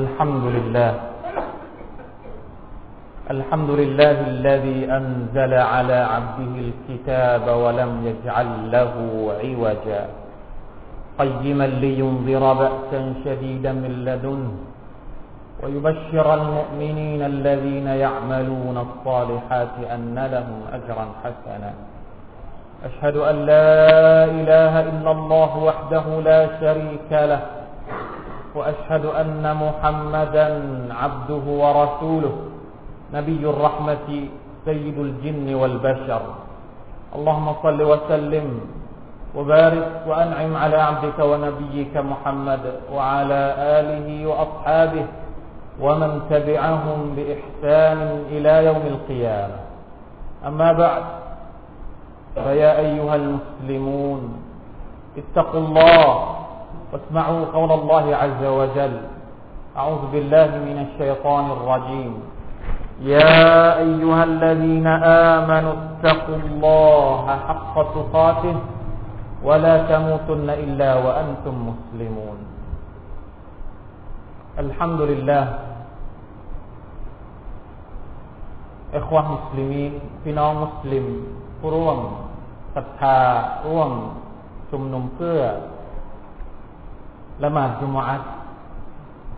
الحمد لله. الحمد لله الذي أنزل على عبده الكتاب ولم يجعل له عوجا. قيما لينذر بأسا شديدا من لدنه ويبشر المؤمنين الذين يعملون الصالحات أن لهم أجرا حسنا. أشهد أن لا إله إلا الله وحده لا شريك له وأشهد أن محمدا عبده ورسوله نبي الرحمة سيد الجن والبشر. اللهم صل وسلم وبارك وأنعم على عبدك ونبيك محمد وعلى آله وأصحابه ومن تبعهم بإحسان إلى يوم القيامة. أما بعد فيا أيها المسلمون اتقوا الله واسمعوا قول الله عز وجل أعوذ بالله من الشيطان الرجيم يا أيها الذين آمنوا اتقوا الله حق تقاته ولا تموتن إلا وأنتم مسلمون الحمد لله อิความุสลิมีพี่น้องมุสลิมผู้ร่วมศรัทธาร่วมชุมนุมเพื่อ ละหมาดจุมอัต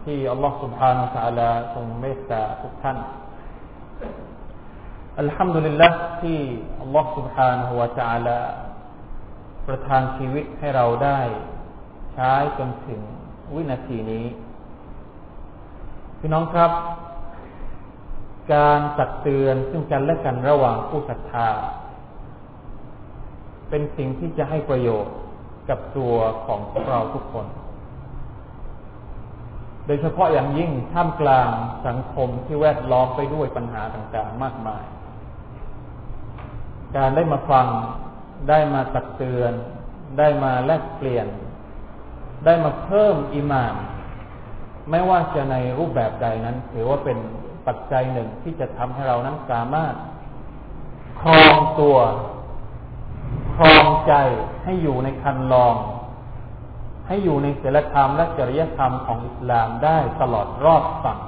ที่อัลลอฮฺ سبحانه และ تعالى ทรงเมตตาทุกท่านอัลฮัมดุลิลละที่อัลลอฮฺ سبحانه และ تعالى ประทานชีวิตให้เราได้ใช้จนถึงวินาทีนี้ พี่น้องครับ การตักเตือนซึ่งกันและกันระหว่างผู้ศรัทธา เป็นสิ่งที่จะให้ประโยชน์กับตัวของพวกเราทุกคน โดยเฉพาะอย่างยิ่งท่ามกลางสังคมที่แวดล้อมไปด้วยปัญหาต่างๆมากมาย การได้มาฟัง ได้มาตักเตือน ได้มาแลกเปลี่ยน ได้มาเพิ่มอิมานไม่ว่าจะในรูปแบบใดนั้น ถือว่าเป็นปัจจัยหนึ่งที่จะทำให้เรานั้นสามารถครองตัวครองใจให้อยู่ในคันลอง ให้อยู่ในศีลธรรมและจริยธรรมของอิสลามได้ตลอดรอดฝั่ง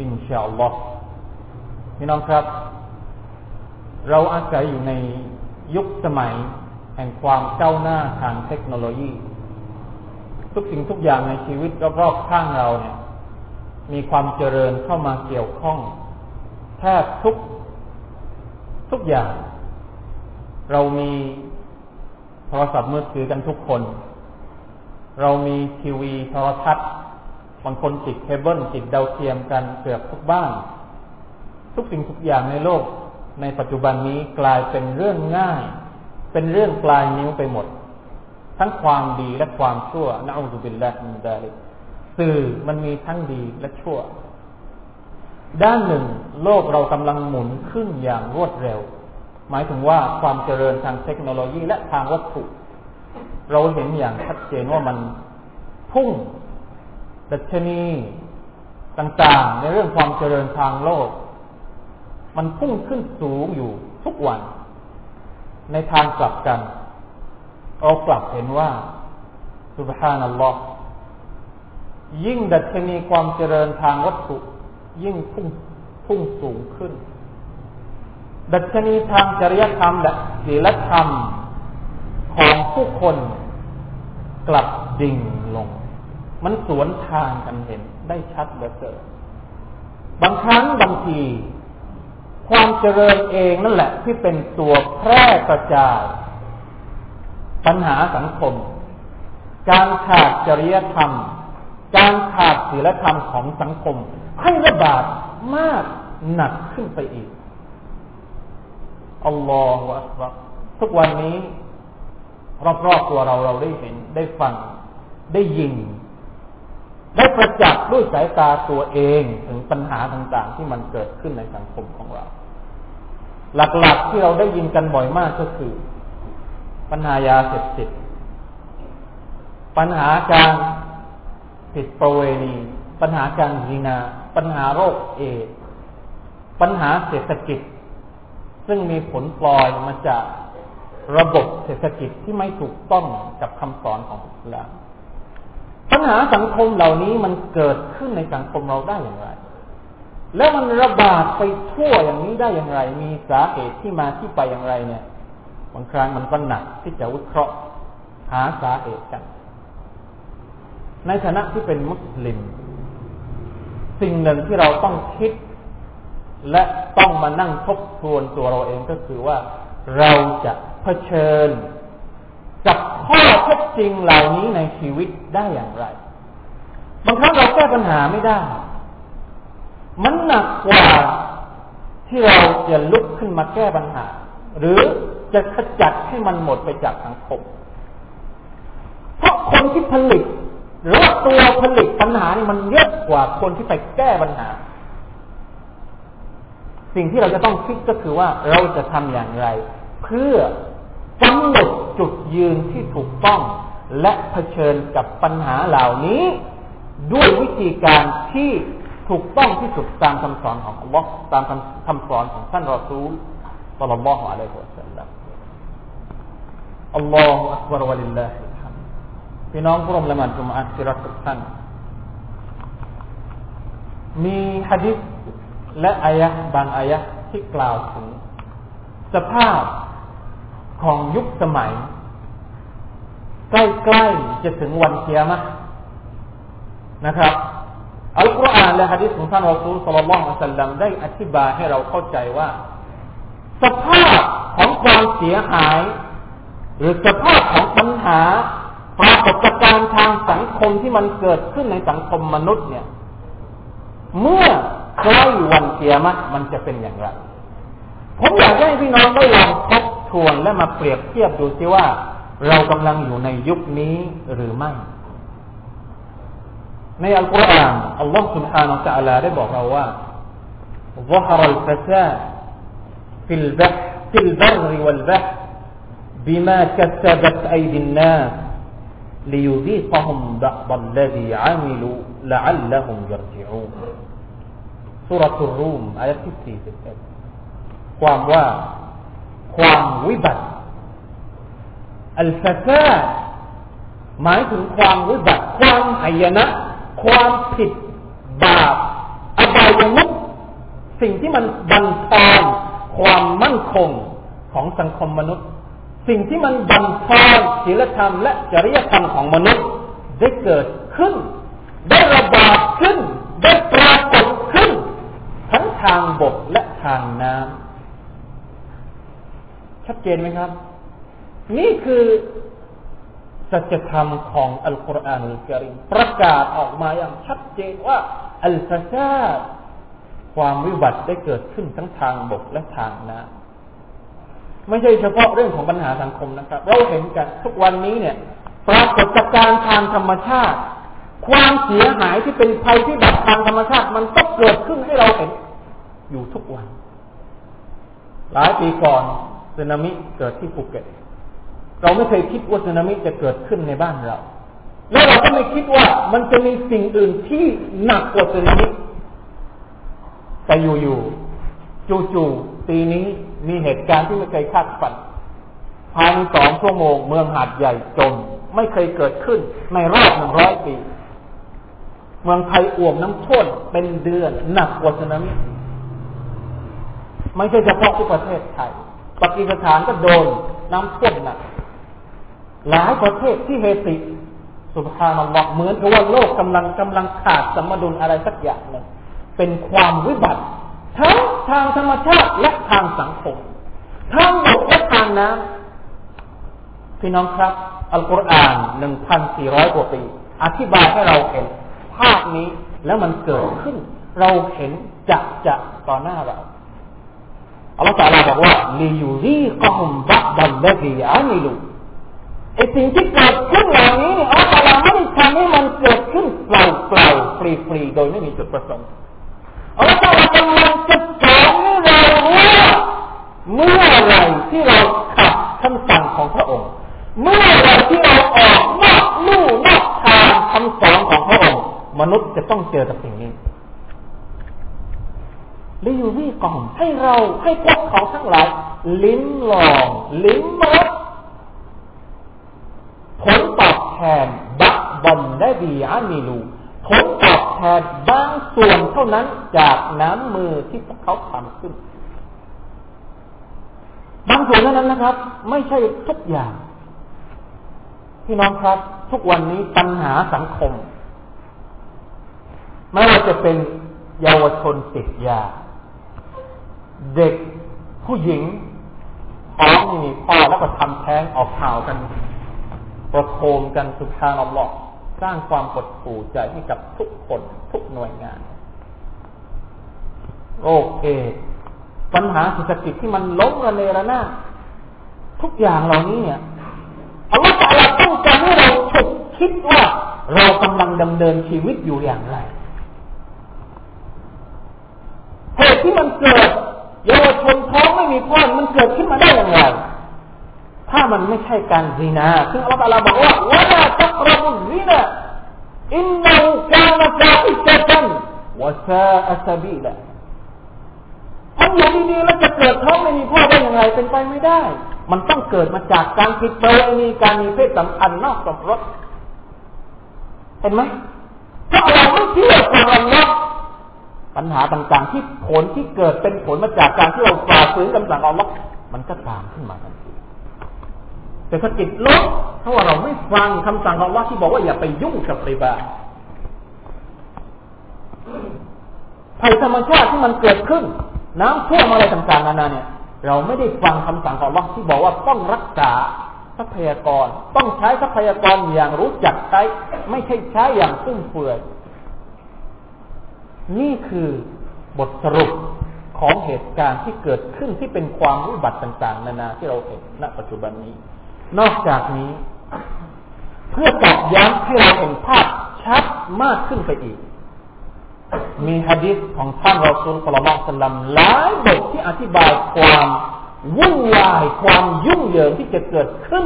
อินชาอัลลอฮ์พี่น้องครับ เราอาศัยอยู่ในยุคสมัย แห่งความก้าวหน้าทางเทคโนโลยี ทุกสิ่งทุกอย่างในชีวิตรอบๆข้างเราเนี่ย มีความเจริญเข้ามาเกี่ยวข้องแทบทุกทุกอย่าง เรามีโทรศัพท์มือถือกันทุกคน เรามีทีวีโทรทัศน์บางคนติดเคเบิลติดดาวเทียมกันเกือบทุกบ้าน ทุกสิ่งทุกอย่างในโลก ในปัจจุบันนี้กลายเป็นเรื่องง่าย เป็นเรื่องปลายนิ้วไปหมด ทั้งความดีและความชั่วนะอูซุบิลลาฮิมินดาลิกสื่อมันมีทั้งดีและชั่ว ด้านหนึ่ง โลกเรากำลังหมุนขึ้นอย่างรวดเร็ว หมายถึงว่าความเจริญทางเทคโนโลยีและทางวัตถุ เราเห็นอย่างชัดเจนว่ามันพุ่งดัชนีต่างๆ ในเรื่องความเจริญทางโลก มันพุ่งขึ้นสูงอยู่ทุกวัน ในทางกลับกัน เรากลับเห็นว่าสุบฮานัลลอฮ์ยิ่งดัชนีความเจริญทางวัตถุ ยิ่งพุ่งพุ่งสูงขึ้น ดัชนีทางจริยธรรมและศีลธรรม ผู้คนกลับดิ่งลง มันสวนทางกันเห็นได้ชัดเหลือเกินบางครั้งบางที ความเจริญเองนั่นแหละ ที่เป็นตัวแพร่กระจายปัญหาสังคม การขาดจริยธรรม การขาดศีลธรรมของสังคม ให้ระบาดมากหนักขึ้นไปอีกอัลลอฮฺอัลลอฮฺทุกวันนี้ รอบๆตัวเราเราได้เห็นได้ฟังได้ยินได้ประจักษ์ด้วยสายตาตัวเองถึงปัญหาต่างๆ ที่มันเกิดขึ้นในสังคมของเรา หลักๆที่เราได้ยินกันบ่อยมากก็คือ ปัญหายาเสพติดปัญหาการผิดประเวณี ปัญหาการยีนา ปัญหาโรคเอดปัญหาเศรษฐกิจ ซึ่งมีผลปลอยมาจาก ระบบเศรษฐกิจที่ไม่ถูกต้องกับคำสอนของอิสลามปัญหาสังคมเหล่านี้มันเกิดขึ้นในสังคมเราได้อย่างไร แล้วมันระบาดไปทั่วอย่างนี้ได้อย่างไร มีสาเหตุที่มาที่ไปอย่างไรเนี่ยบางครั้งมันก็หนักที่จะวิเคราะห์หาสาเหตุกัน ในฐานะที่เป็นมุสลิม สิ่งหนึ่งที่เราต้องคิด และต้องมานั่งทบทวนตัวเราเองก็คือว่า เราจะเผชิญ กับข้อเท็จจริงเหล่านี้ในชีวิตได้อย่างไร บางครั้งเราแก้ปัญหาไม่ได้ มันหนักกว่าที่เราจะลุกขึ้นมาแก้ปัญหา หรือจะขจัดให้มันหมดไปจากสังคม เพราะคนที่ผลิตหรือว่าตัวผลิตปัญหานี่มันเยอะกว่าคนที่ไปแก้ปัญหา สิ่งที่เราจะต้องคิดก็คือว่าเราจะทำอย่างไร เพื่อกำหนดจุดยืนที่ถูกต้อง และเผชิญกับปัญหาเหล่านี้ ด้วยวิธีการที่ถูกต้องที่สุดตามคำสอนของอัลลอฮ์ตามคำสอนของท่านรอซูลสัลลัลลอฮุอะลัยฮิวะสัลลัมอัลลอฮฺอักบารวะลิลลาฮิฮัมพี่น้องผู้ร่วมละหมาดจุมอะที่รักทุกท่านมีฮะดิษ และอายะบางอายะที่กล่าวถึง สภาพของยุคสมัย ใกล้ๆจะถึงวันเกียรตินะครับอัลกุรอานและฮะดิษของท่านอัลกุลสัลลัลลอฮุอะลัยฮิสัลลัมได้อธิบายให้เราเข้าใจว่า สภาพของความเสียหาย หรือสภาพของปัญหาปรากฏการณ์ทางสังคมที่มันเกิดขึ้นในสังคมมนุษย์เนี่ย เมื่อ ใกล้วันเกียรติมันจะเป็นอย่างไร ผมอยากให้พี่น้องได้ลองทบทวนและมาเปรียบเทียบดูซิว่า เรากำลังอยู่ในยุคนี้หรือไม่ ในอัลกุรอานอัลลอฮฺ سبحانه และ تعالى ได้บอกเราว่า ظهر الفساد في البحر في البر والبحر بما كسبت أيدي الناس ليذيقهم بعض الذي عملوا لعلهم يرجعون สุรทูรูมอายะที่ 41 ความว่าความวิบัติอัลฟาซาหมายถึงความวิบัติความหายนะ ความผิดบาปอบายมุกสิ่งที่มันบันทอนความมั่นคงของสังคมมนุษย์ สิ่งที่มันบันทอนศีลธรรมและจริยธรรมของมนุษย์ ได้เกิดขึ้น ได้ระบาดขึ้น ทางบกและทางน้ำชัดเจนไหมครับ นี่คือสัจธรรมของอัลกุรอานอัลกิริมประกาศออกมาอย่างชัดเจนว่า อัลฟาซาดความวิบัติได้เกิดขึ้นทั้งทางบกและทางน้ำไม่ใช่เฉพาะเรื่องของปัญหาสังคมนะครับ เราเห็นกันทุกวันนี้เนี่ย ปรากฏการณ์ทางธรรมชาติ ความเสียหายที่เป็นภัยที่ดับทางธรรมชาติ มันต้องเกิดขึ้นให้เราเห็น อยู่ทุกวัน หลายปีก่อนสึนามิเกิดที่ภูเก็ต เราไม่เคยคิดว่าสึนามิจะเกิดขึ้นในบ้านเรา และเราก็ไม่คิดว่ามันจะมีสิ่งอื่นที่หนักกว่าสึนามิแต่อยู่ๆจู่ๆปีนี้มีเหตุการณ์ที่ไม่เคยคาดฝันภายในสองชั่วโมงเมืองหาดใหญ่จม ไม่เคยเกิดขึ้นในรอบหนึ่งร้อยปี เมืองไทยอ่วมน้ำท่วมเป็นเดือนหนักกว่าสึนามิ ไม่ใช่เฉพาะที่ประเทศไทยปากีสถานก็โดนน้ำท่วมหนักหลายประเทศที่เฮติสุภาพนัลลอฮ์เหมือนกับว่าโลกกำลังกำลังขาดสมดุลอะไรสักอย่างหนึ่งเป็นความวิบัติทั้งทางธรรมชาติและทางสังคมทั้งบกและทางน้ำพี่น้องครับ อัลกุรอานหนึ่งพันสี่ร้อยกว่าปี อธิบายให้เราเห็น ภาพนี้แล้วมันเกิดขึ้น เราเห็นจะจะต่อหน้าเรา อัลลอฮฺตาลาบอกว่าลียูรีกอมบักดัลเลกีอามิลูไอสิ่งที่เกิดขึ้นเหล่านี้นี่ยอัลลอฮฺตาลาไม่ได้ทำให้มันเกิดขึ้นเปล่าเปล่าฟรีฟรีโดยไม่มีจุดประสงค์อัลลอฮฺตาลากำลังจะสอนให้เราว่าเมื่อไรที่เราขัดคำสั่งของพระองค์ เมื่อไรที่เราออกนอกลู่นอกทางคำสอนของพระองค์ มนุษย์จะต้องเจอกับสิ่งนี้ ลิยูวีกองให้เราให้พวกเขาทั้งหลาย ลิ้มลอง ลิ้มรสผลตอบแทนบักบันได้ดีอามิลูผลตอบแทนบางส่วนเท่านั้นจากน้ำมือที่พวกเขาทำขึ้น บางส่วนเท่านั้นนะครับ ไม่ใช่ทุกอย่าง พี่น้องครับ ทุกวันนี้ปัญหาสังคม ไม่ว่าจะเป็นเยาวชนติดยา เด็กผู้หญิงท้องมีพ่อแล้วก็ทำแท้งออกข่าวกันประโคมกันสุภาพอัลลอฮ์สร้างความปวดผูใจให้กับทุกคนทุกหน่วยงานโรคเอปัญหาเศรษฐกิจที่มันล้มระเนระนาดทุกอย่างเหล่านี้เนี่ยอัลลอฮฺจะต้องการให้เราฉุกคิดว่าเรากำลังดำเนินชีวิตอยู่อย่างไรเหตุที่มันเกิด เยาวชนท้องไม่มีพ่อมันเกิดขึ้นมาได้อย่างไร ถ้ามันไม่ใช่การซีนาซึ่งอัลลอฮฺบอกว่าวะลาตักรบุซีนาอินนูกานะฟาอิชะตันวะซาอัสบีละถ้าอยู่ดีๆแล้วจะเกิดท้องไม่มีพ่อได้อย่างไรเป็นไปไม่ได้ มันต้องเกิดมาจากการผิดประเวณีการมีเพศสัมพันธ์นอกสมรสเห็นไหมถ้าเราไม่เชื่อฟังอัลลอฮ์ ปัญหาต่างๆ ที่ผลที่เกิดเป็นผลมาจากการที่เราฝ่าฝืนคำสั่งอัลลอฮ์มันก็ตามขึ้นมาทันทีแต่ถ้าจิตลบถ้าว่าเราไม่ฟังคำสั่งของอัลลอฮ์ที่บอกว่าอย่าไปยุ่งกับริบาภัยธรรมชาติที่มันเกิดขึ้น น้ำท่วมอะไรต่างๆนานาเนี่ย เราไม่ได้ฟังคำสั่งของอัลลอฮ์ที่บอกว่าต้องรักษาทรัพยากร ต้องใช้ทรัพยากรอย่างรู้จักใช้ ไม่ใช่ใช้อย่างฟุ่มเฟือย นี่คือบทสรุปของเหตุการณ์ที่เกิดขึ้นที่เป็นความวิบัติต่าง ๆ นานาที่เราเห็นณ ปัจจุบันนี้ นอกจากนี้ เพื่อตอกย้ำให้เราเห็นภาพชัดมากขึ้นไปอีก มีฮะดิษของท่านรอซูลสลลัลสลัมหลายบทที่อธิบายความวุ่นวายความยุ่งเหยิงที่จะเกิดขึ้น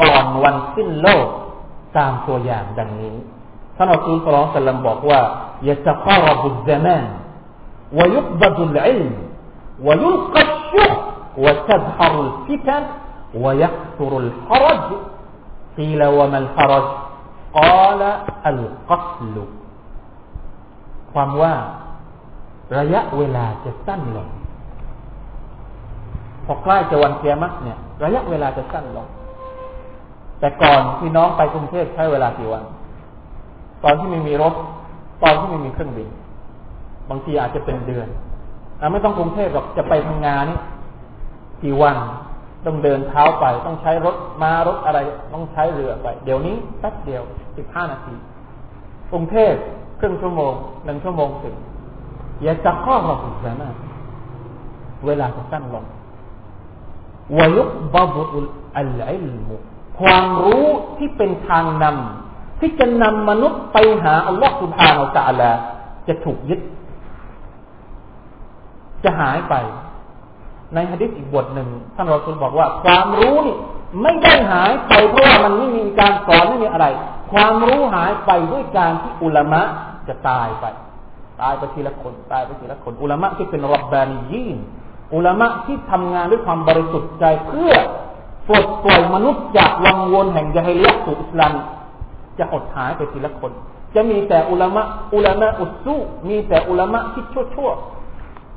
ก่อนวันสิ้นโลกตามตัวอย่างดังนี้ ท่านอัลลอฮฺสุลต่านบอกว่า يتقارب الزمان ويقبض العلم ويلقى الشح وتظهر الفتن ويكثر الحرج قيل وما الحرج قال القتل ความว่าระยะเวลาจะสั้นลงพอใกล้จะวันเกียรติเนี่ยระยะเวลาจะสั้นลง แต่ก่อนพี่น้องไปกรุงเทพใช้เวลากี่วัน ตอนที่ไม่มีรถ ตอนที่ไม่มีเครื่องบิน บางทีอาจจะเป็นเดือนอไม่ต้องกรุงเทพหรอกจะไปทำงานนี่กี่วันต้องเดินเท้าไป ต้องใช้รถมารถอะไร ต้องใช้เรือไป เดี๋ยวนี้แป๊บเดียวสิบห้านาทีกรุงเทพครึ่งชั่วโมงหนึ่งชั่วโมงถึงอย่าจะข้อเราถึงนะเวลาจะสั้นลงวยุบบาบุอัลอิลมุความรู้ที่เป็นทางนำ ที่จะนำมนุษย์ไปหาอัลลอฮฺสุบฮานาอัลลอฮจะถูกยึด จะหายไป ในฮะดิษอีกบทหนึ่งท่านรอสุลบอกว่า ความรู้นี่ไม่ได้หายไปเพราะว่ามันไม่มีการสอนไม่มีอะไร ความรู้หายไปด้วยการที่อุลามะจะตายไป ตายไปทีละคนตายไปทีละคน อุลามะที่เป็นรับบานียีนอุลามะที่ทำงานด้วยความบริสุทธิ์ใจเพื่อปลดปล่อยมนุษย์จากวังวนแห่งยาฮิลียสู่อิสลาม จะหดหายไปทีละคน จะมีแต่อุลามะอุลามะอุดสูมีแต่อุลามะที่ชั่วชั่ว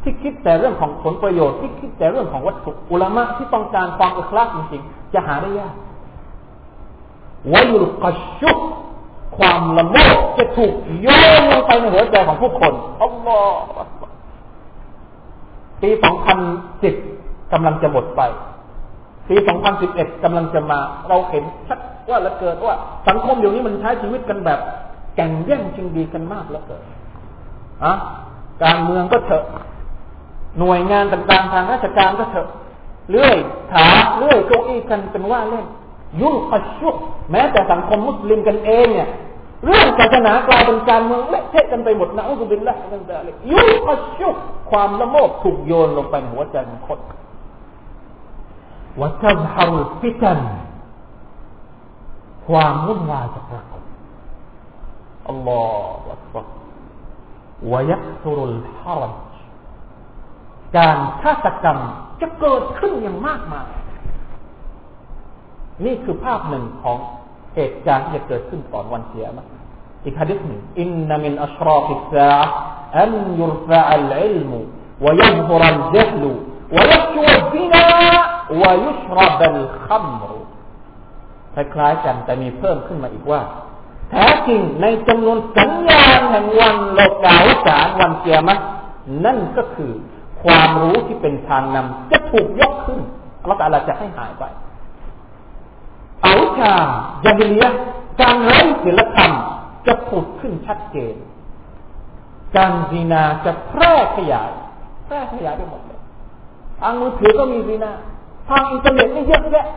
ที่คิดแต่เรื่องของผลประโยชน์ที่คิดแต่เรื่องของวัตถุอุลามะที่ต้องการความอิคลาสจริงๆจะหาได้ยากวายุลกัชุกความละโมบจะถูกโยนลงไปในหัวใจของผู้คนอัลลอฮฺปี 2010กำลังจะหมดไป ปี 2011กำลังจะมา เราเห็นชัด ว่าละเกิดว่า สังคมอยู่นี้มันใช้ชีวิตกันแบบแข่งแย่งชิงดีกันมากล้วเกิดอะการเมืองก็เถอะ หน่วยงานต่างๆทางราชการก็เถอะเลื่อยขาเลื่อยเก้าอี้กันเป็นว่าเล่น ยุ่งขัดชุกแม้แต่สังคมมุสลิมกันเองเนี่ยเรื่องศาสนากลายเป็นการเมืองเละเทะกันไปหมดนะอุบิลละนั่นแต่เลยยุ่งขัดชุกความละโมบถูกโยนลงไปในหัวใจของคนوتظهر الفتن ความวุ่นวายจะปรากฏالله أكبر ويكثر الهرج การฆาตกรรมจะเกิดขึ้นอย่างมากมาย นี่คือภาพหนึ่งของเหตุการณ์ที่จะเกิดขึ้นก่อนวันเสียมะอีกฮะดิษหนึ่งอินนามินอัชราฟิสซาอันยุรฟะอัลอิลมุวยัฮุรัลจฮลุวยัชวซินาวยุชรบัล คล้ายๆกันแต่มีเพิ่มขึ้นมาอีกว่า แท้จริงในจำนวนสัญญาณแห่งวันโลกาวิสารวันเกียรตินั่นก็คือความรู้ที่เป็นทางนำจะถูกยกขึ้นอัลลอฮฺจะให้หายไปเอาชาจาบิลียการไร้ศีลธรรมจะผุดขึ้นชัดเจน การซีนาจะแพร่ขยาย แพร่ขยายไปหมดเลย ทางมือถือก็มีซีนา ทางอินเทอร์เน็ตนี่เยอะแยะ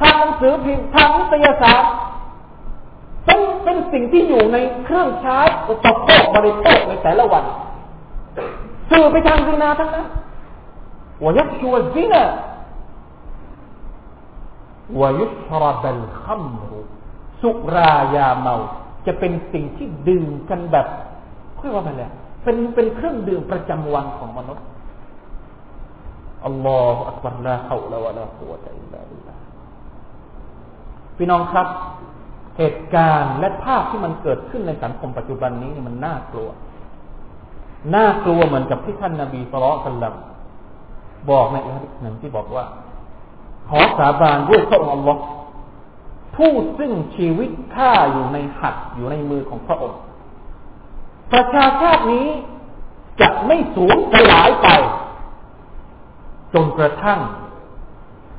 ทางหนังสือพิมพ์ทางวิทยาศาสตร์เป็นเป็นสิ่งที่อยู่ในเครื่องใช้อุปโภคบริโภคในแต่ละวัน สื่อไปทางซีนาทั้งนั้นويفشو الزنا ويشرب الخمرสุรายาเมา จะเป็นสิ่งที่ดื่มกันแบบเรียกว่าอะไรเป็นเป็นเครื่องดื่มประจำวันของมนุษย์อัลลอฮฺอักบารลาฮาวลาวะลาฮุวะตะอิลลาบิลลา พี่น้องครับ เหตุการณ์และภาพที่มันเกิดขึ้นในสังคมปัจจุบันนี้มันน่ากลัว น่ากลัวเหมือนกับที่ท่านนาบีสุลต่านบอกในอีกหนึ่งที่บอกว่า ขอสาบานด้วยพระองค์อัลลอฮ์ผู้ซึ่งชีวิตข้าอยู่ในหัดอยู่ในมือของพระองค์ ประชาชาตินี้จะไม่สูญสลายไป จนกระทั่ง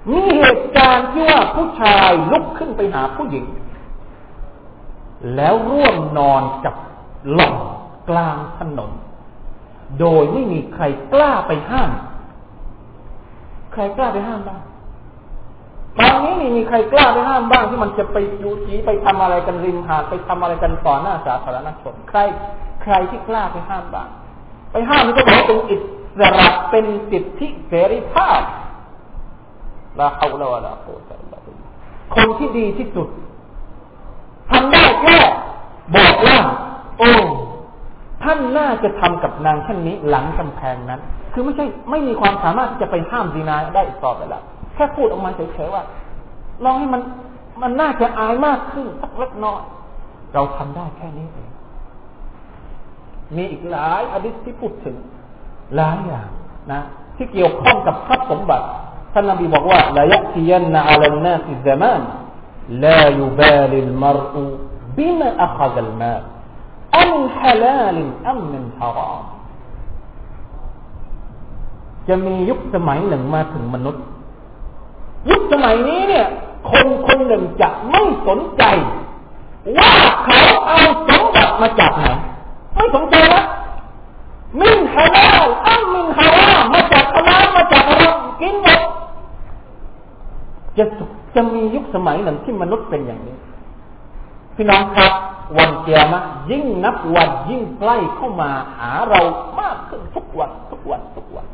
มีเหตุการณ์ที่ว่าผู้ชายลุกขึ้นไปหาผู้หญิง แล้วร่วมนอนกับหล่อนกลางถนน โดยไม่มีใครกล้าไปห้าม ใครกล้าไปห้ามบ้างตอนนี้นี่มีใครกล้าไปห้ามบ้างที่มันจะไปยูจีไปทำอะไรกันริมหาดไปทำอะไรกันต่อหน้าสาธารณชนใคร ใครที่กล้าไปห้ามบ้าง ไปห้ามนี่ก็บอกเป็นอิสระเป็นสิทธิเสรีภาพ ลาฮาวลาวะลาโคตะคนที่ดีที่สุดทำได้แค่บอกว่า โอ้ท่านน่าจะทำกับนางท่านนี้หลังกำแพงนั้น คือไม่ใช่ไม่มีความสามารถที่จะไปห้ามดีนาได้อีกต่อไปแล้วแค่พูดออกมาเฉยๆว่าลองให้มันมันน่าจะอายมากขึ้นสักเล็กน้อยเราทำได้แค่นี้เองมีอีกหลายอดิษที่พูดถึงหลายอย่างนะ ที่เกี่ยวข้องกับทรัพย์สมบัติ ท่านนบีบอกว่าละยัติยันนะอัลนาสิซามานลายุบาลิลมรอุบิมาอัคซัลมาอัมฮลาลิอัมมินฮารามจะมียุคสมัยหนึ่งมาถึงมนุษย์ ยุคสมัยนี้เนี่ย คนคนหนึ่งจะไม่สนใจ ว่าเขาเอาสมบัติมาจากไหนไม่สนใจนะมินฮาลาลอัมมินฮาลามาจากฮาลามาจากอะไรกิน จะจะมียุคสมัยหนึ่งที่มนุษย์เป็นอย่างนี้ พี่น้องครับ วันเกียรมะยิ่งนับวันยิ่งใกล้เข้ามาหาเรามากขึ้นทุกวันทุกวันทุกวัน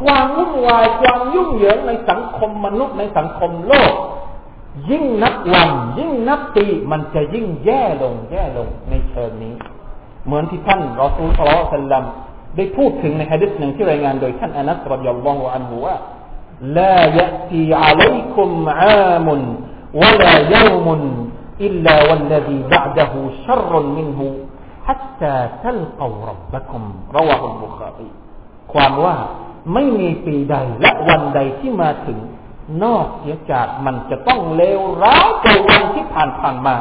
ความวุ่นวายความยุ่งเหยิงในสังคมมนุษย์ในสังคมโลก ยิ่งนับวันยิ่งนับปีมันจะยิ่งแย่ลงแย่ลงในเชิงนี้ เหมือนที่ท่านรอซูลสลสัลลัมได้พูดถึงในฮะดิษหนึ่งที่รายงานโดยท่านอานัสรดิยัลลอฮุอันฮุว่า لا يأتي عليكم عام ولا يوم إلا والذي بعده شر منه حتى تلقوا ربكم رواه البخاري ความว่าไม่มีปีใดและวันใดที่มาถึง นอกเสียจากมันจะต้องเลวร้ายกว่าวันที่ผ่านผ่านมา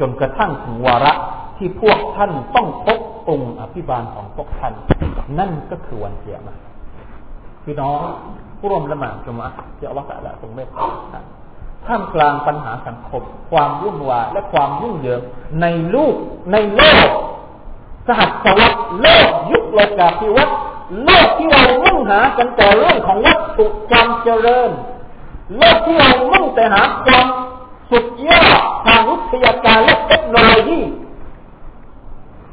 จนกระทั่งถึงวาระที่พวกท่านต้องพบองค์อภิบาลของพวกท่าน นั่นก็คือวันเกียรติพี่น้องผู้ ร่วมละหมาดจุมะที่อัลลอฮฺละทรงเมตตาท่ามกลางปัญหาสังคม ความวุ่นวายและความยุ่งเหยิงในลูกในโลกสหัสวรรษโลกยุคโลกาภิวัตน์โลกที่เรามุ่งหากันแต่เรื่องของวัตถุความเจริญโลกที่เรามุ่งแต่หาความสุดยอดทางวิทยาการและเทคโนโลยี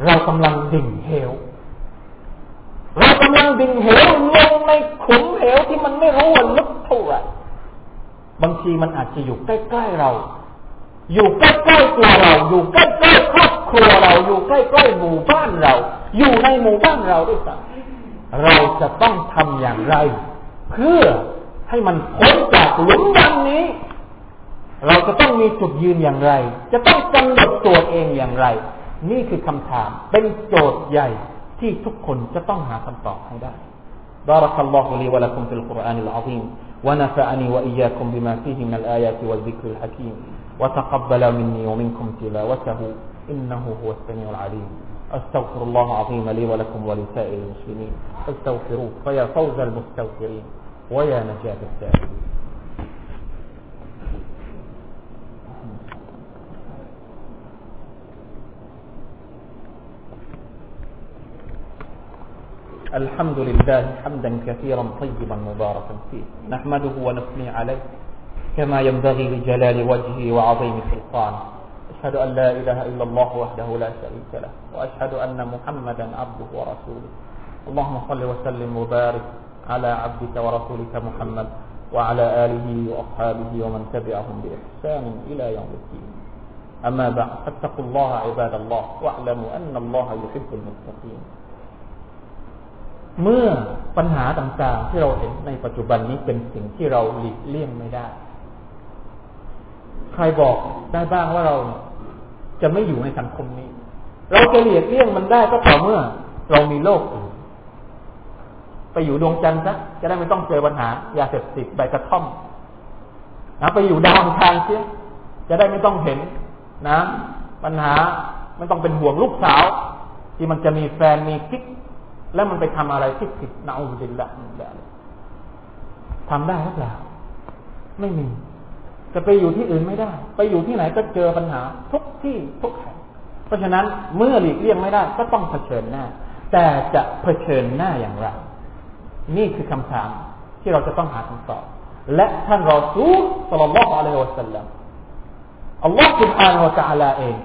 เรากำลังดิ่งเหว เรากำลังดิ่งเหวลงในขุมเหวที่มันไม่รู้ว่าลึกเท่าไหร่บางทีมันอาจจะอยู่ใกล้ๆเรา อยู่ใกล้ๆตัวเรา อยู่ใกล้ๆครอบครัวเรา อยู่ใกล้ๆหมู่บ้านเรา อยู่ในหมู่บ้านเราด้วยซ้ำเราจะต้องทำอย่างไร เพื่อให้มันพ้นจากหลุมดำนี้ เราจะต้องมีจุดยืนอย่างไร จะต้องกำหนดตัวเองอย่างไร นี่คือคำถาม เป็นโจทย์ใหญ่ ที่ทุกคนจะต้องหาคำตอบให้ได้ بارك الله لي ولكم في القرآن العظيم ونفعني وإياكم بما فيه من الآيات والذكر الحكيم وتقبل مني ومنكم تلاوته إنه هو السميع العليم أستغفر الله العظيم لي ولكم ولسائر المسلمين فاستغفروه فيا فوز المستغفرين ويا نجاة السائلين الحمد لله حمدا كثيرا طيبا مباركا فيه. نحمده ونثني عليه كما ينبغي لجلال وجهه وعظيم سلطانه. أشهد أن لا إله إلا الله وحده لا شريك له وأشهد أن محمدا عبده ورسوله. اللهم صل وسلم وبارك على عبدك ورسولك محمد وعلى آله وأصحابه ومن تبعهم بإحسان إلى يوم الدين. أما بعد فاتقوا الله عباد الله واعلموا أن الله يحب المتقين. เมื่อปัญหาต่างๆ ที่เราเห็นในปัจจุบันนี้เป็นสิ่งที่เราหลีกเลี่ยงไม่ได้ ใครบอกได้บ้างว่าเราจะไม่อยู่ในสังคมนี้ เราจะหลีกเลี่ยงมันได้ก็ต่อเมื่อ เรามีโลกอื่นไปอยู่ดวงจันทร์ซะจะได้ไม่ต้องเจอปัญหายาเสพติดใบกระท่อมนะไปอยู่ดาวทางเสียจะได้ไม่ต้องเห็นนะ ปัญหาไม่ต้องเป็นห่วงลูกสาว ที่มันจะมีแฟนมีกิ๊ก แล้วมันไปทำอะไรที่ผิดนาอุบิลละมันจะทำได้หรือเปล่า ไม่มี จะไปอยู่ที่อื่นไม่ได้ ไปอยู่ที่ไหนก็เจอปัญหา ทุกที่ทุกแห่งเพราะฉะนั้นเมื่อหลีกเลี่ยงไม่ได้ ก็ต้องเผชิญหน้า แต่จะเผชิญหน้าอย่างไร นี่คือคำถามที่เราจะต้องหาคำตอบ และท่านรอซูลสลลัลลอฮุอะลัยฮิวะสัลลัมอัลลอฮฺสุบฮานาอัลลอฮฺเอง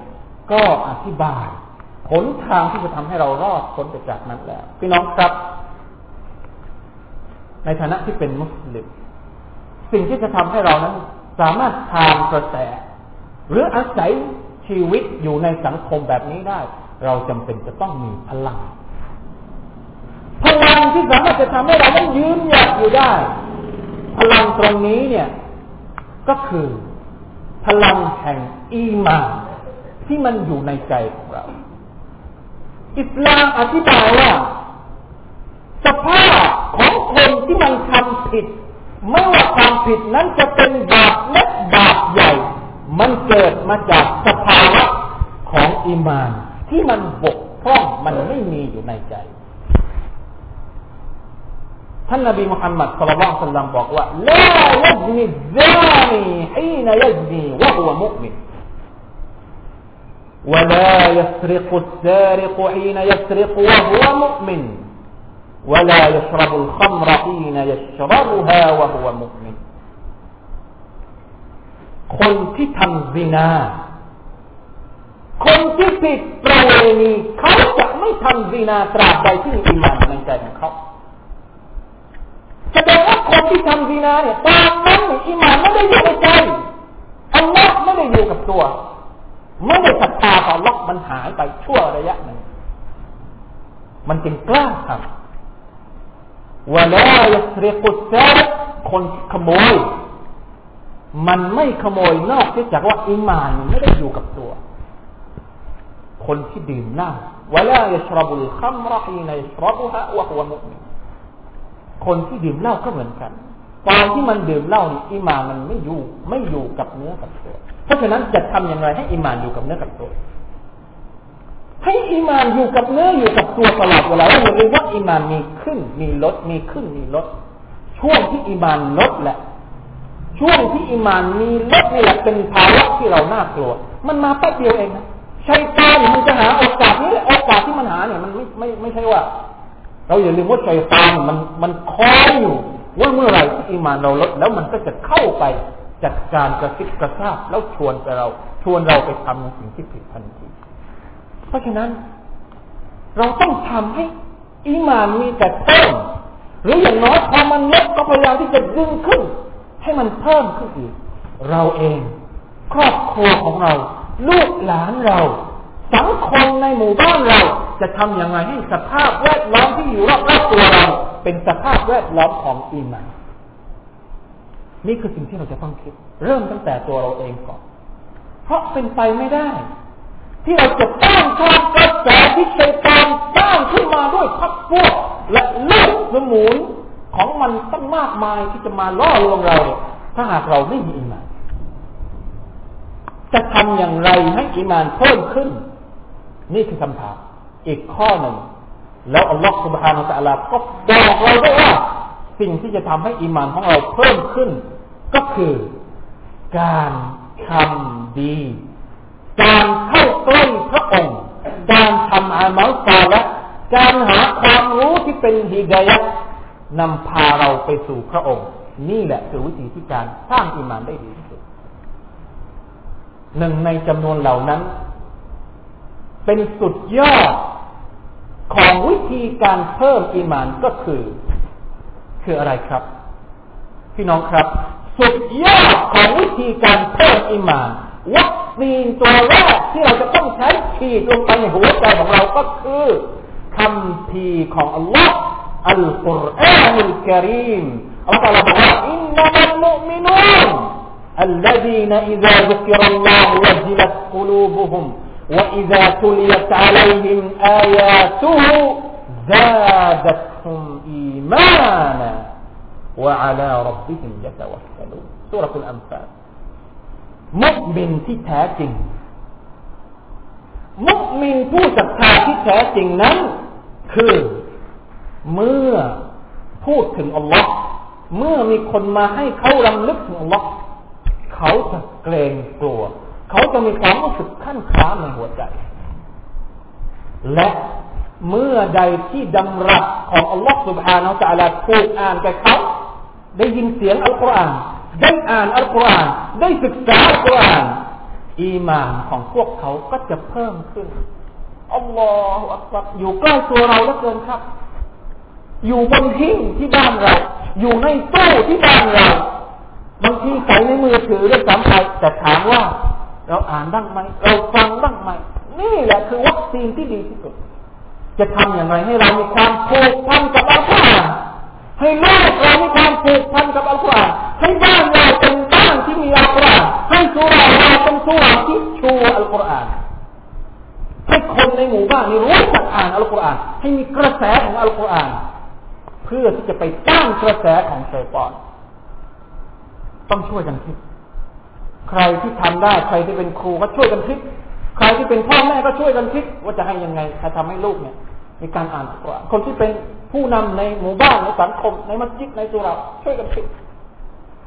ก็อธิบาย หนทางที่จะทำให้เรารอดพ้นจากนั้นแล้ว พี่น้องครับ ในฐานะที่เป็นมุสลิมสิ่งที่จะทำให้เรานั้น สามารถทานกระแส หรืออาศัยชีวิตอยู่ในสังคมแบบนี้ได้ เราจำเป็นจะต้องมีพลัง พลังที่สามารถจะทำให้เราได้ยืนหยัดอยู่ได้ พลังตรงนี้เนี่ย ก็คือ พลังแห่งอีมานที่มันอยู่ในใจของ อิสลามอธิบายว่า สภาพของคนที่มันทำผิด ไม่ว่าความผิดนั้นจะเป็นบาปเล็กบาปใหญ่ มันเกิดมาจากสภาวะของอิมาน ที่มันบกพร่องมันไม่มีอยู่ในใจท่านนบีมุฮัมมัดสุลลัลสัลลัมบอกว่าลายัจนีซานีฮีนยัจนีวะฮุวมุมิน ولا يسرق السارق حين يسرق وهو مؤمن ولا يشرب الخمر حين يشربها وهو مؤمن คนที่ทำซินา คนที่ผิดประเวณีเขาจะไม่ทำซินาตราบใดที่มีอิมานในใจของเขาแสดงว่าคนที่ทำซินาเนี่ยตามนั้นอิมานไม่ได้อยู่ในใจอัลลอฮ์ไม่ได้อยู่กับตัว ไม่ได้ศรัทธาต่อล็อกมันหายไปชั่วระยะหนึ่งมันจึงกล้าทำว่าล้วยสเรกุสซคนขโมย มันไม่ขโมยนอกจากว่าอิมานไม่ได้อยู่กับตัว คนที่ดื่มเหล้าวะลายชรบุลคัมรฮีนยชรบุฮะวะฮวมุมิคนที่ดื่มเหล้าก็เหมือนกันตอนที่มันดื่มเหล้านี่อิมานมันไม่อยู่ ไม่อยู่กับเนื้อกับตัว เพราะฉะนั้นจะทำอย่างไรให้อิมานอยู่กับเนื้อกับตัว ให้อิมานอยู่กับเนื้ออยู่กับตัวตลอดเวลาอย่าลืมว่าอิมานมีขึ้น มีลด มีขึ้น มีลด ช่วงที่อิมานลดแหละ ช่วงที่อิมานมีลดนี่แหละเป็นภาวะที่เราน่ากลัว มันมาแป๊บเดียวเองนะชัยตอนมันจะหาโอกาสนี้โอกาสที่มันหาเนี่ยมันไม่ไม่ไม่ใช่ว่า เราอย่าลืมว่าชัยตอนมันมันคอยอยู่ว่าเมื่อไรที่อิมานเราลดแล้วมันก็จะเข้าไป จัดการกระซิบกระซาบแล้วชวนเรา ชวนเราไปทำในสิ่งที่ผิดทันที เพราะฉะนั้น เราต้องทำให้อีมานมีแต่เพิ่มหรืออย่างน้อยพอมันลดก็พยายามที่จะดึงขึ้น ให้มันเพิ่มขึ้นอีก เราเอง ครอบครัวของเรา ลูกหลานเรา สังคมในหมู่บ้านเรา จะทำอย่างไรให้สภาพแวดล้อมที่อยู่รอบๆตัวเรา เป็นสภาพแวดล้อมของอีมาน นี่คือสิ่งที่เราจะต้องคิด เริ่มตั้งแต่ตัวเราเองก่อน เพราะเป็นไปไม่ได้ ที่เราจะต้านทานกระแสที่ชัยตอนสร้างขึ้นมาด้วยพักพวก และลือดสมุนของมันตั้งมากมายที่จะมาล่อลวงเรา ถ้าหากเราไม่มีอิมาน จะทำอย่างไรให้อิมานเพิ่มขึ้น นี่คือคำถาม อีกข้อหนึ่ง แล้วอัลลอฮฺสุบฮานาอัลลอฮฺก็บอกเราด้วยว่า สิ่งที่จะทำให้อิมานของเราเพิ่มขึ้น ก็คือการทำดี การเข้าใกล้พระองค์ การทำอามัลซาละการหาความรู้ที่เป็นฮิดายะนำพาเราไปสู่พระองค์ นี่แหละคือวิธีที่การสร้างอิมานได้ดีที่สุด หนึ่งในจำนวนเหล่านั้น เป็นสุดยอดของวิธีการเพิ่มอิมานก็คือ คืออะไรครับ พี่น้องครับ สุดยอดของวิธีการเพิ่มอิมานวัคซีนตัวแรกที่เราจะต้องใช้ฉีดลงไปในหัวใจของเราก็คือคำพีของอัลลอฮ์อัลกุรอานุลกิริมอัลลอฮ์บอกว่าอินนัมัลมุมินูน الذين إذا ذكر الله وجلت قلوبهم وإذا تليت عليهم آياته زادتهم إيمانا وعلى ربهم يتوكلون سورة الأنفال มุมินที่แท้จริง มุมินผู้ศรัทธาที่แท้จริงนั้น คือเมื่อพูดถึงอัลลอฮ์เมื่อมีคนมาให้เขารำลึกถึงอัลลอฮ์เขาจะเกรงกลัว เขาจะมีความรู้สึกขั้นค้าในหัวใจ และ เมื่อใดที่ดำรัสของอัลลอฮ์ سبحانه และ تعالى ถูกอ่านแก่เขา ได้ยินเสียงอัลกุรอานได้อ่านอัลกุรอานได้ศึกษาอัลกุรอานอีมานของพวกเขาก็จะเพิ่มขึ้นอัลลอฮฺอักบัรอยู่ใกล้ตัวเราแล้วเกินครับ อยู่บนหิ้งที่บ้านเรา อยู่ในตู้ที่บ้านเรา บางทีใส่ในมือถือด้วยซ้ำไปแต่ถามว่า เราอ่านบ้างไหมเราฟังบ้างไหมนี่แหละคือวัคซีนที่ดีที่สุด จะทำอย่างไรให้เรามีความผูกพันกับอัลกุรอานให้ลูกเรามีความผูกพันกับอัลกุรอานให้บ้านเราเป็นบ้านที่มีอัลกุรอานให้สุราเราเป็นสุราที่ชูอัลกุรอานให้คนในหมู่บ้านนี้รู้จักอ่านอัลกุรอานให้มีกระแสของอัลกุรอานเพื่อที่จะไปต้านกระแสของชัยตอนต้องช่วยกันคิด ใครที่ทำได้ใครที่เป็นครูก็ช่วยกันคิด ใครที่เป็นพ่อแม่ก็ช่วยกันคิด ว่าจะให้ยังไงใครทำให้ลูกเนี่ย มีการอ่านอัลกุรอานคนที่เป็นผู้นำในหมู่บ้านในสังคม ในมัสยิดในสุราช่วยกันคิด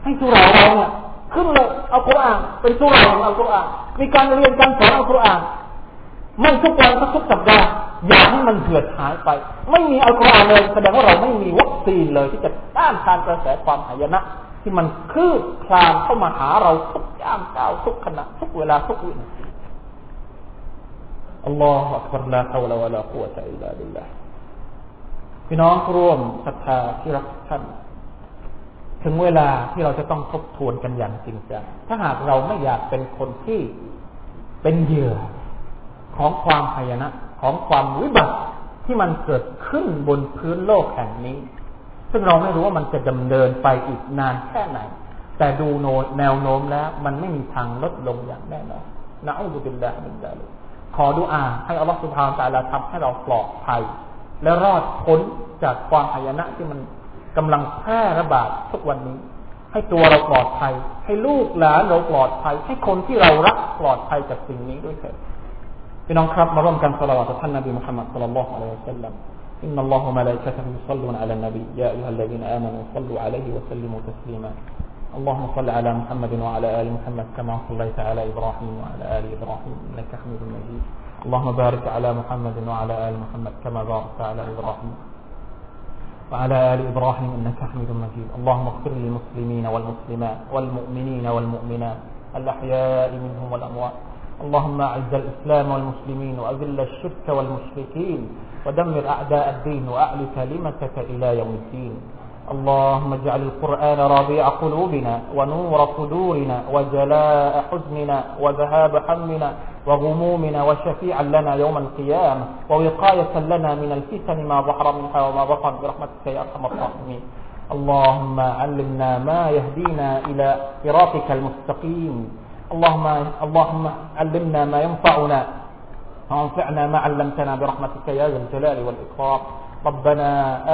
ให้สุราเราเนี่ยขึ้นเลยเอาคุรานเป็นสุราของอัลกุรอานมีการเรียนการสอนอัลกุรอานไม่ทุกวันทุกสัปดาห์อย่าให้มันเหือดหายไป ไม่มีอัลกุรอานเลยแสดงว่าเราไม่มีวัคซีนเลยที่จะต้านทานกระแสความหายนะที่มันคืบคลานเข้ามาหาเราทุกย่างก้าวทุกขณะทุกเวลาทุกวินาที อัลลอฮฺอักบารลาฮาวลาวะลากุวะตะอิลลาบิลลาห์พี่น้องร่วมศรัทธาที่รักท่านถึงเวลาที่เราจะต้องทบทวนกันอย่างจริงจังถ้าหากเราไม่อยากเป็นคนที่เป็นเหยื่อของความพยนะ ของความวิบัติที่มันเกิดขึ้นบนพื้นโลกแห่งนี้ ซึ่งเราไม่รู้ว่ามันจะดำเนินไปอีกนานแค่ไหน แต่ดูโนแนวโน้มแล้ว มันไม่มีทางลดลงอย่างแน่นอนนะอัลลอฮฺบิลลาฮิมินซาลิ ขอดุอาให้อัลลอฮฺสุบฮานตะลาทำให้เราปลอดภัยและรอดพ้นจากความหายนะที่มันกำลังแพร่ระบาดทุกวันนี้ ให้ตัวเราปลอดภัย ให้ลูกหลานเราปลอดภัย ให้คนที่เรารักปลอดภัยจากสิ่งนี้ด้วยเถิดพี่น้องครับมาร่วมกันสละวะต่อท่านนบีมุฮัมมัดสัลลัลลอฮุอะลัยฮิวะสัลลัม إن الله وملائكته يصلون على النبي يا أيها الذين آمنوا صلوا عليه وسلموا تسليما اللهم صل على محمد وعلى آل محمد كما صليت على إبراهيم وعلى آل إبراهيم إنك حميد مجيد. اللهم بارك على محمد وعلى آل محمد كما باركت على إبراهيم. وعلى آل إبراهيم إنك حميد مجيد. اللهم اغفر للمسلمين والمسلمات والمؤمنين والمؤمنات الأحياء منهم والأموات. اللهم أعز الإسلام والمسلمين وأذل الشرك والمشركين. ودمر أعداء الدين وأعل كلمتك إلى يوم الدين. اللهم اجعل القرآن ربيع قلوبنا ونور صدورنا وجلاء حزننا وذهاب همنا وغمومنا وشفيعا لنا يوم القيامة ووقاية لنا من الفتن ما ظهر منها وما بطن برحمتك يا أرحم الراحمين. اللهم علمنا ما يهدينا إلى صراطك المستقيم. اللهم اللهم علمنا ما ينفعنا وانفعنا ما علمتنا برحمتك يا ذا الجلال والإكرام. ربنا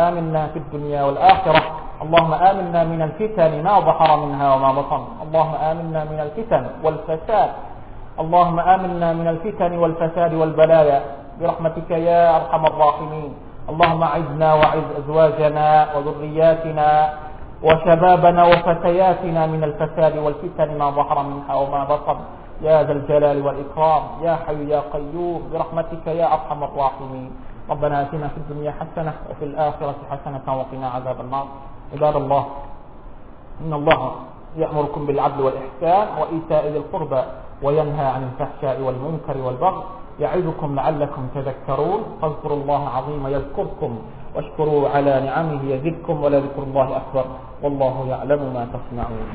آمنا في الدنيا والآخرة اللهم آمنا من الفتن ما ظهر منها وما بطن. اللهم آمنا من الفتن والفساد. اللهم آمنا من الفتن والفساد والبلايا. برحمتك يا أرحم الراحمين. اللهم أعذنا وأعذ أزواجنا وذرياتنا وشبابنا وفتياتنا من الفساد والفتن ما ظهر منها وما بطن. يا ذا الجلال والإكرام. يا حي يا قيوم. برحمتك يا أرحم الراحمين. ربنا آتنا في الدنيا حسنة وفي الآخرة حسنة وقنا عذاب النار. عباد الله إن الله يأمركم بالعدل والإحسان وإيتاء ذي القربى وينهى عن الفحشاء والمنكر والبغي يعظكم لعلكم تذكرون فاذكروا الله العظيم يذكركم واشكروا على نعمه يزدكم ولذكر الله أكبر والله يعلم ما تصنعون.